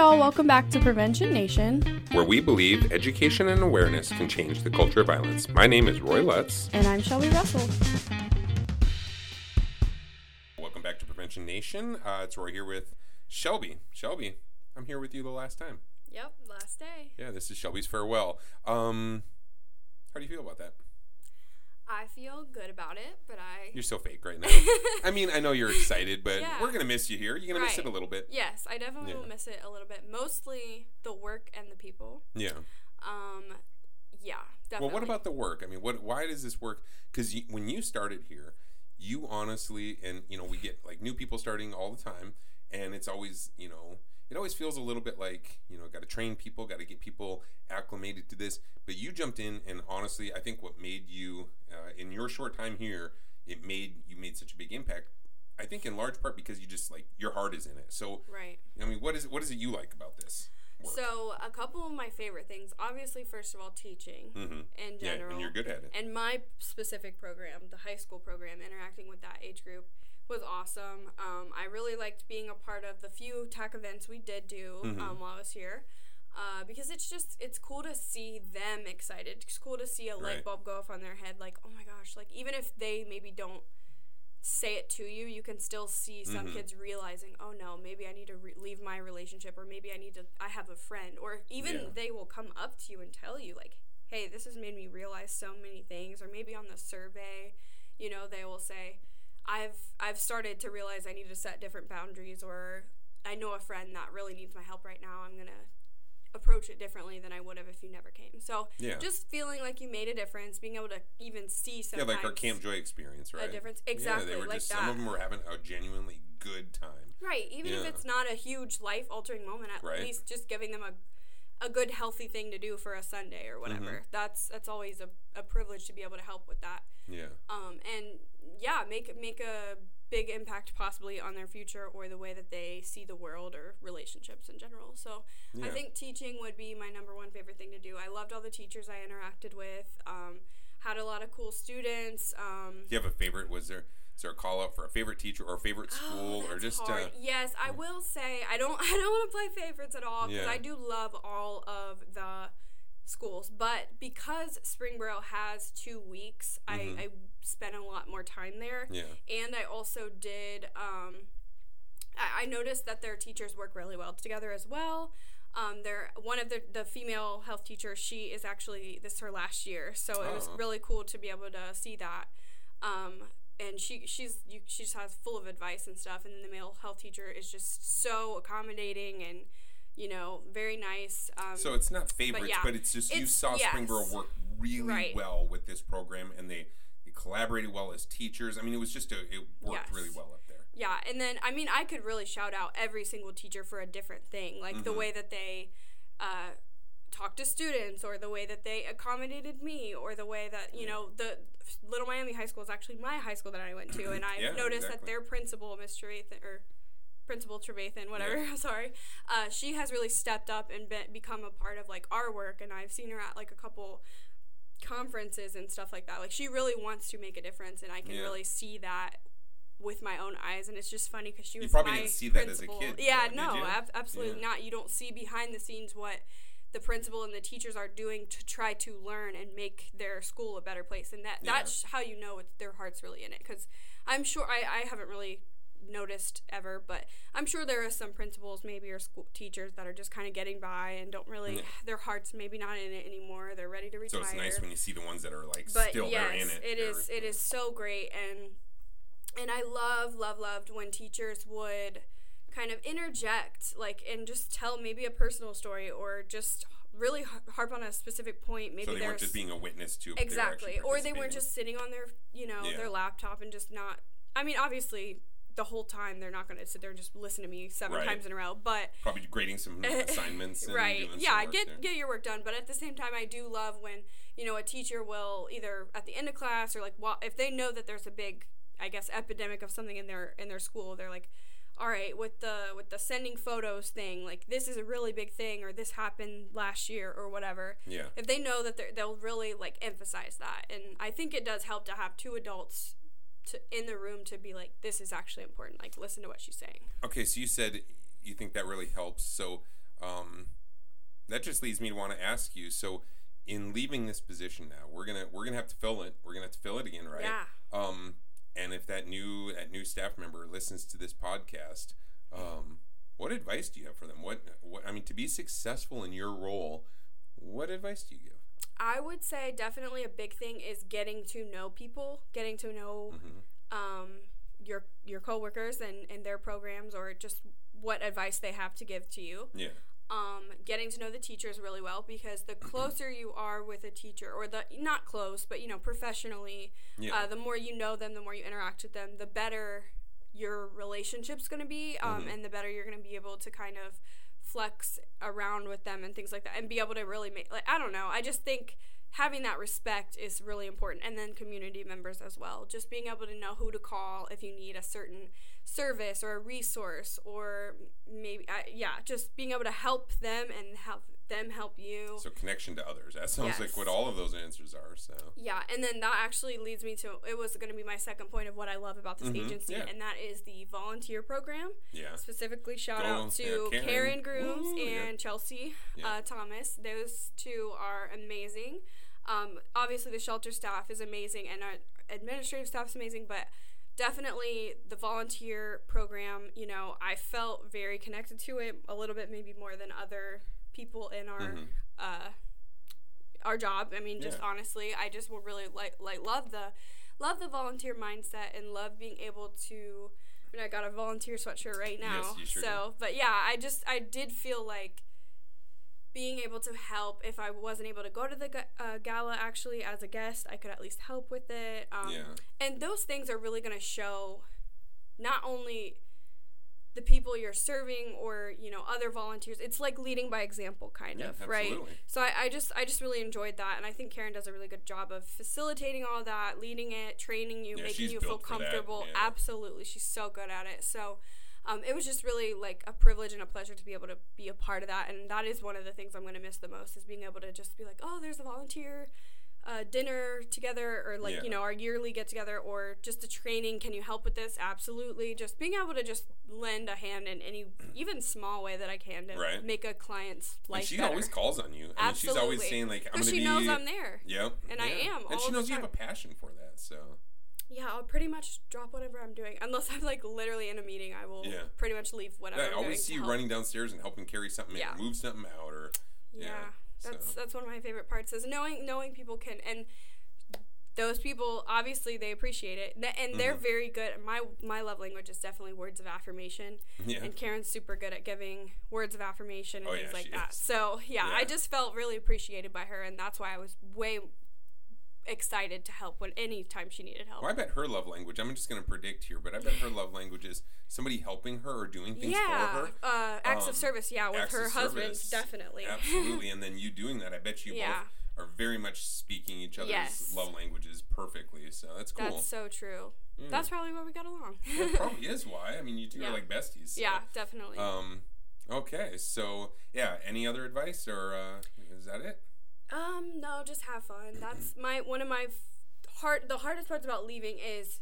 y'all. Welcome back to Prevention Nation. where we believe education and awareness can change the culture of violence. My name is Roy Lutz. And I'm Shelby Russell. Welcome back to Prevention Nation. Uh, it's Roy here with Shelby. Shelby, I'm here with you the last time. Yep, last day. Yeah, this is Shelby's farewell. Um, how do you feel about that? I feel good about it, but I. You're so fake right now. I mean, I know you're excited, but Yeah. we're gonna miss you here. You're gonna miss it a little bit. Yes, I definitely Yeah. will miss it a little bit. Mostly the work and the people. Yeah. Um, yeah, definitely. Well, what about the work? I mean, what? Why does this work? Because when you started here, you honestly, and you know, we get like new people starting all the time, and it's always, you know, it always feels a little bit like, you know, got to train people, got to get people acclimated to this. But you jumped in, and honestly, I think what made you, uh, in your short time here, it made you made such a big impact. I think in large part because you just like your heart is in it. So, Right. I mean, what is it? What is it you like about this? Work? So, a couple of my favorite things. Obviously, first of all, teaching hmm in Yeah, general. and you're good at it. And my specific program, the high school program, interacting with that age group was awesome. Um, I really liked being a part of the few tech events we did do Mhm. um, while I was here. Uh, because it's just it's cool to see them excited. It's cool to see a light Right. bulb go off on their head, like oh my gosh! Like even if they maybe don't say it to you, you can still see some Mhm. kids realizing, oh no, maybe I need to re- leave my relationship, or maybe I need to. I have a friend, or even Yeah. they will come up to you and tell you like, hey, this has made me realize so many things, or maybe on the survey, you know, they will say, I've I've started to realize I need to set different boundaries, or I know a friend that really needs my help right now. I'm gonna approach it differently than I would have if you never came. So Yeah. just feeling like you made a difference, being able to even see Yeah, like our Camp Joy experience, right? a difference. Yeah, Exactly they were like just some of them were having a genuinely good time. Right, even if it's not a huge life altering moment, at Right. least just giving them a a good healthy thing to do for a Sunday or whatever. Mm-hmm. That's that's always a, a privilege to be able to help with that. Yeah. Um, and yeah, make make a big impact possibly on their future or the way that they see the world or relationships in general. So I think teaching would be my number one favorite thing to do. I loved all the teachers I interacted with. Um, had a lot of cool students. Um, Do you have a favorite? Was there is there a call out for a favorite teacher or a favorite school Oh, or just uh, yes i will say i don't i don't want to play favorites at all because Yeah. i do love all of the schools but because springboro has two weeks Mhm. I, I spent a lot more time there yeah and i also did um, I, I noticed that their teachers work really well together as well um, they're one of the, the female health teachers she is actually this is her last year so it was Oh. really cool to be able to see that um, and she she's you, she just has full of advice and stuff and then the male health teacher is just so accommodating and you know very nice um, So it's not favorites, but, yeah, it's just you saw yes. Springboro work really Right. well with this program, and they, they collaborated well as teachers. I mean, it was just a it worked Yes. really well up there. Yeah, and then I mean I could really shout out every single teacher for a different thing, like the Mhm. way that they uh, talk to students, or the way that they accommodated me, or the way that you know the Little Miami High School is actually my high school that I went to, and I Yeah, noticed that their principal, Miss Trevathan, or Principal Trevathan, whatever, sorry, uh, she has really stepped up and be- become a part of like our work, and I've seen her at like a couple conferences and stuff like that. Like she really wants to make a difference, and I can Yeah. really see that with my own eyes. And it's just funny because she You was probably my didn't see that as a principal. kid, Yeah, though, no, ab- absolutely Yeah. not. You don't see behind the scenes what the principal and the teachers are doing to try to learn and make their school a better place and that Yeah. that's how you know it's their heart's really in it because i'm sure I, I haven't really noticed ever but i'm sure there are some principals maybe or school teachers that are just kind of getting by and don't really Yeah. their heart's maybe not in it anymore they're ready to So it's nice when you see the ones that are like but still yes, there in it. it is it is so great and and I love love loved when teachers would kind of interject like and just tell maybe a personal story or just really harp on a specific point maybe So they weren't just being a witness to. they exactly or they weren't just sitting on their you know Yeah. their laptop and just not I mean obviously the whole time they're not going to sit there and just listen to me seven Right. times in a row but probably grading some assignments. And right yeah get there. get your work done but at the same time i do love when you know a teacher will either at the end of class or like well, if they know that there's a big i guess epidemic of something in their in their school they're like all right with the with the sending photos thing like this is a really big thing or this happened last year or whatever Yeah. if they know that they're, they'll really like emphasize that and i think it does help to have two adults to in the room to be like this is actually important like listen to what she's saying Okay, so you said you think that really helps. So, um, that just leads me to want to ask you. So, in leaving this position now, we're gonna we're gonna have to fill it. We're gonna have to fill it again, right? Yeah. Um, and if that new that new staff member listens to this podcast, um, what advice do you have for them? What what I mean to be successful in your role, what advice do you give? I would say definitely a big thing is getting to know people, getting to know Mm-hmm. um, your your coworkers and, and their programs or just what advice they have to give to you. Yeah. Um, getting to know the teachers really well because the closer you are with a teacher or the not close but you know professionally, Yeah. uh, the more you know them, the more you interact with them, the better your relationship's going to be um, Mhm. and the better you're going to be able to kind of flex around with them and things like that and be able to really make like I don't know I just think having that respect is really important and then community members as well. Just being able to know who to call if you need a certain service or a resource or maybe I, yeah just being able to help them and help them help you so connection to others. That sounds like what all of those answers are. So. yeah, and then that actually leads me to it was going to be my second point of what I love about this Mhm, agency, yeah. and that is the volunteer program. Yeah. Specifically, shout Go, out to yeah, Karen. Karen, Grooms yeah. and Chelsea Yeah. uh, Thomas. Those two are amazing. Um, obviously, the shelter staff is amazing, and our administrative staff is amazing, but definitely the volunteer program. You know, I felt very connected to it a little bit, maybe more than other people in our Mhm. uh, our job. I mean, just Yeah. honestly, I just will really like like love the love the volunteer mindset and love being able to. I mean, I got a volunteer sweatshirt right now. Yes, you sure so, but yeah, I just I did feel like being able to help if I wasn't able to go to the uh, gala actually as a guest, I could at least help with it. Um, Yeah. And those things are really going to show not only the people you're serving or you know other volunteers. It's like leading by example kind Yeah, of right? so I, I just i just really enjoyed that and i think karen does a really good job of facilitating all that leading it training you Yeah, making you feel built for that, comfortable. yeah. absolutely she's so good at it. So um, it was just really like a privilege and a pleasure to be able to be a part of that and that is one of the things i'm going to miss the most is being able to just be like oh there's a volunteer uh, dinner together or like Yeah. you know our yearly get together or just a training can you help with this absolutely just being able to just lend a hand in any even small way that i can to Right. make a client's life And she better always calls on you. I mean, she's always Absolutely. saying like, "I'm gonna she be." knows i'm there Yep. And I am And she knows you have a passion for that. So. yeah i'll pretty much drop whatever i'm doing unless i'm like literally in a meeting i will Yeah. pretty much leave whatever Yeah, I always see you help. running downstairs and helping carry something Yeah. in, move something out, or yeah, Yeah, that's so. that's one of my favorite parts is knowing knowing people can and those people obviously they appreciate it and they're Mhm. very good my my love language is definitely words of affirmation yeah. and Karen's super good at giving words of affirmation and Oh, things yeah, like that is. so yeah, I just felt really appreciated by her and that's why I was way excited to help when anytime she needed help Well, I bet her love language. I'm just going to predict here, but I bet her love language is somebody helping her or doing things yeah for her. uh, acts Um, of service yeah with her husband service. definitely Absolutely, and then you doing that, I bet you Yeah. both are very much speaking each other's Yes. love languages perfectly. So that's cool. that's so true Yeah. that's probably why we got along probably is why. I mean, you two Yeah. are like besties. so. yeah definitely Um. Okay. So yeah. Any other advice, or uh, is that it? Um, no, just have fun. That's my one of my f- hard. The hardest parts about leaving is,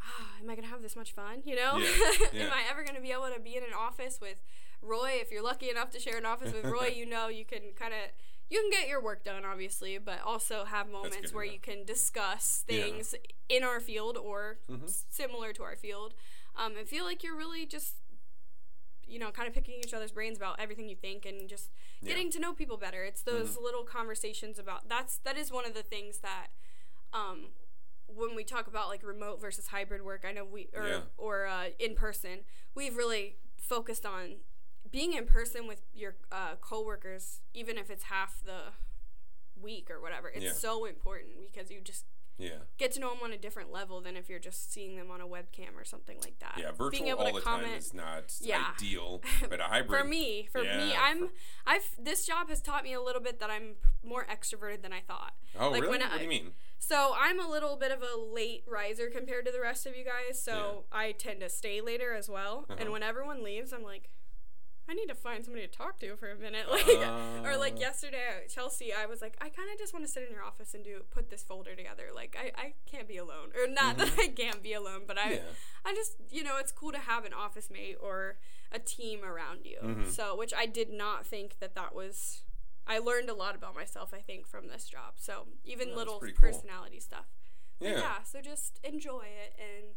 ah, am I gonna have this much fun? You know, Yeah, yeah. am I ever gonna be able to be in an office with Roy? If you're lucky enough to share an office with Roy, you know you can kind of you can get your work done, obviously, but also have moments where know. you can discuss Yeah. things in our field or Mhm. s- similar to our field, um, and feel like you're really just. You know, kind of picking each other's brains about everything you think, and just Yeah. getting to know people better. It's those Mm-hmm. little conversations about that's that is one of the things that um when we talk about like remote versus hybrid work, I know we or Yeah. or uh, in person, we've really focused on being in person with your uh, coworkers, even if it's half the week or whatever. It's Yeah. so important because you just Yeah. get to know them on a different level than if you're just seeing them on a webcam or something like that. Yeah. Virtual Being able all to the comment time is not Yeah. ideal, but a hybrid. for me for me i'm for- i've this job has taught me a little bit that i'm more extroverted than i thought Oh, like, really? when what I- do you mean? so i'm a little bit of a late riser compared to the rest of you guys so i tend to stay later as well Uh-huh. and when everyone leaves i'm like I need to find somebody to talk to for a minute. Like, or like Uh. yesterday at Chelsea, I was like, I kind of just want to sit in your office and do put this folder together. Like, I, I can't be alone, or not that I can't be alone, but I, Mm-hmm. Yeah. I just, you know, it's cool to have an office mate or a team around you. Mhm. So, which I did not think that that was. I learned a lot about myself, I think, from this job. So even Yeah, little pretty cool. personality stuff. But Yeah. yeah, so just enjoy it and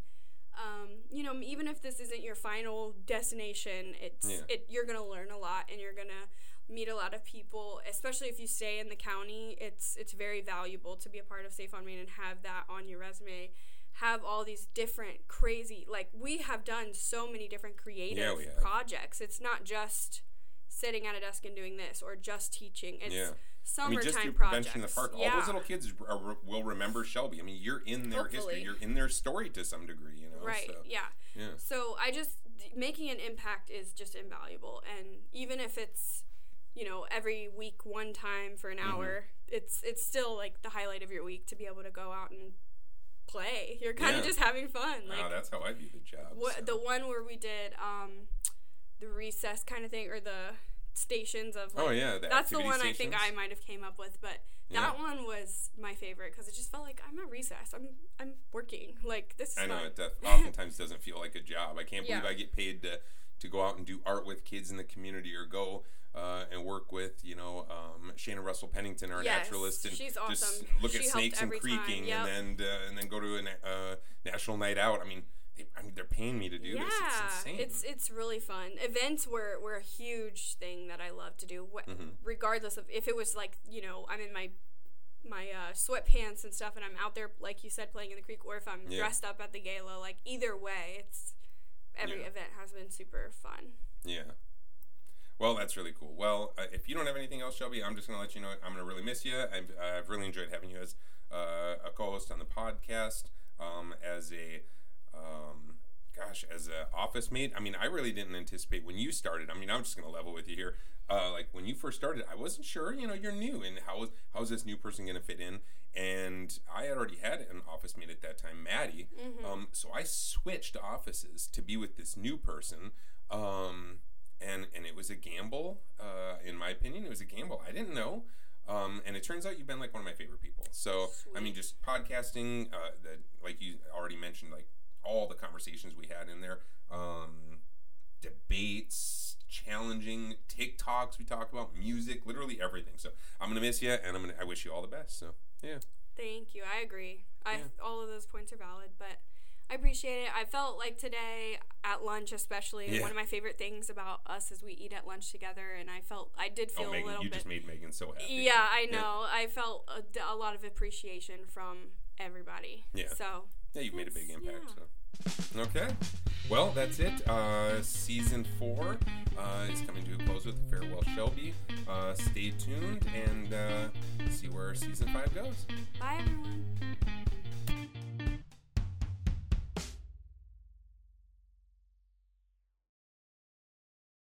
um, you know, even if this isn't your final destination, it's Yeah. it you're gonna learn a lot and you're gonna meet a lot of people, especially if you stay in the county. It's it's very valuable to be a part of Safe on Main and have that on your resume. Have all these different crazy like we have done so many different creative have. projects. It's not just sitting at a desk and doing this or just teaching. It's Yeah. I mean, just through projects. Prevention in the Park, all those little kids are, will remember Shelby. I mean, you're in their history, you're in their story to some degree, you know. Right. So, Yeah. yeah. So I just making an impact is just invaluable, and even if it's you know every week one time for an Mm-hmm. hour, it's it's still like the highlight of your week to be able to go out and play. You're kind of Yeah. just having fun. Like wow, that's how I view the job. what so. the one where we did um the recess kind of thing or the stations of like, Oh, yeah, the that's the one I think I might have came up with but that one was my favorite because it just felt like I'm at recess I'm I'm working like this is I know fun. it def- oftentimes doesn't feel like a job. I can't believe Yeah. I get paid to to go out and do art with kids in the community or go uh, and work with you know um, Shannon Russell Pennington, our Yes, naturalist, and she's just look She at snakes and creaking, yep. and then uh, and then go to a na- uh, national night out. I mean, they, I mean, they're paying me to do yeah, this. It's insane. it's it's really fun. Events were, were a huge thing that I love to do. Wh- Mm-hmm. Regardless of if it was like you know I'm in my my uh, sweatpants and stuff, and I'm out there like you said playing in the creek, or if I'm Yeah. dressed up at the gala. Like either way, it's every Yeah. event has been super fun. Yeah. Well, that's really cool. Well, uh, if you don't have anything else, Shelby, I'm just going to let you know I'm going to really miss you. I've, I've really enjoyed having you as uh, a co-host on the podcast, um, as a, um, gosh, as an office mate. I mean, I really didn't anticipate when you started. I mean, I'm just going to level with you here. Uh, like when you first started, I wasn't sure. You know, you're new, and how is how is this new person going to fit in? And I had already had an office mate at that time, Maddie. Um, so I switched offices to be with this new person. Um, and and it was a gamble. Uh, in my opinion, it was a gamble. I didn't know, um, and it turns out you've been like one of my favorite people. So I mean, just podcasting. Uh, that like you already mentioned, like conversations we had in there, um, debates, challenging TikToks we talked about, music, literally everything. So I'm gonna miss you, and I'm gonna I wish you all the best. So yeah, Thank you. I agree. I Yeah. all of those points are valid, but I appreciate it. I felt like today at lunch, especially Yeah. one of my favorite things about us is we eat at lunch together, and I felt I did feel oh a Megan, little you bit. just made Megan so happy. Yeah, I know. I felt a lot of appreciation from everybody. Yeah. So Yeah, you've made a big impact. yeah. So. Okay. Well, that's it. Uh, season four uh, is coming to a close with Farewell Shelby. Uh, stay tuned and uh, see where season five goes. bye everyone.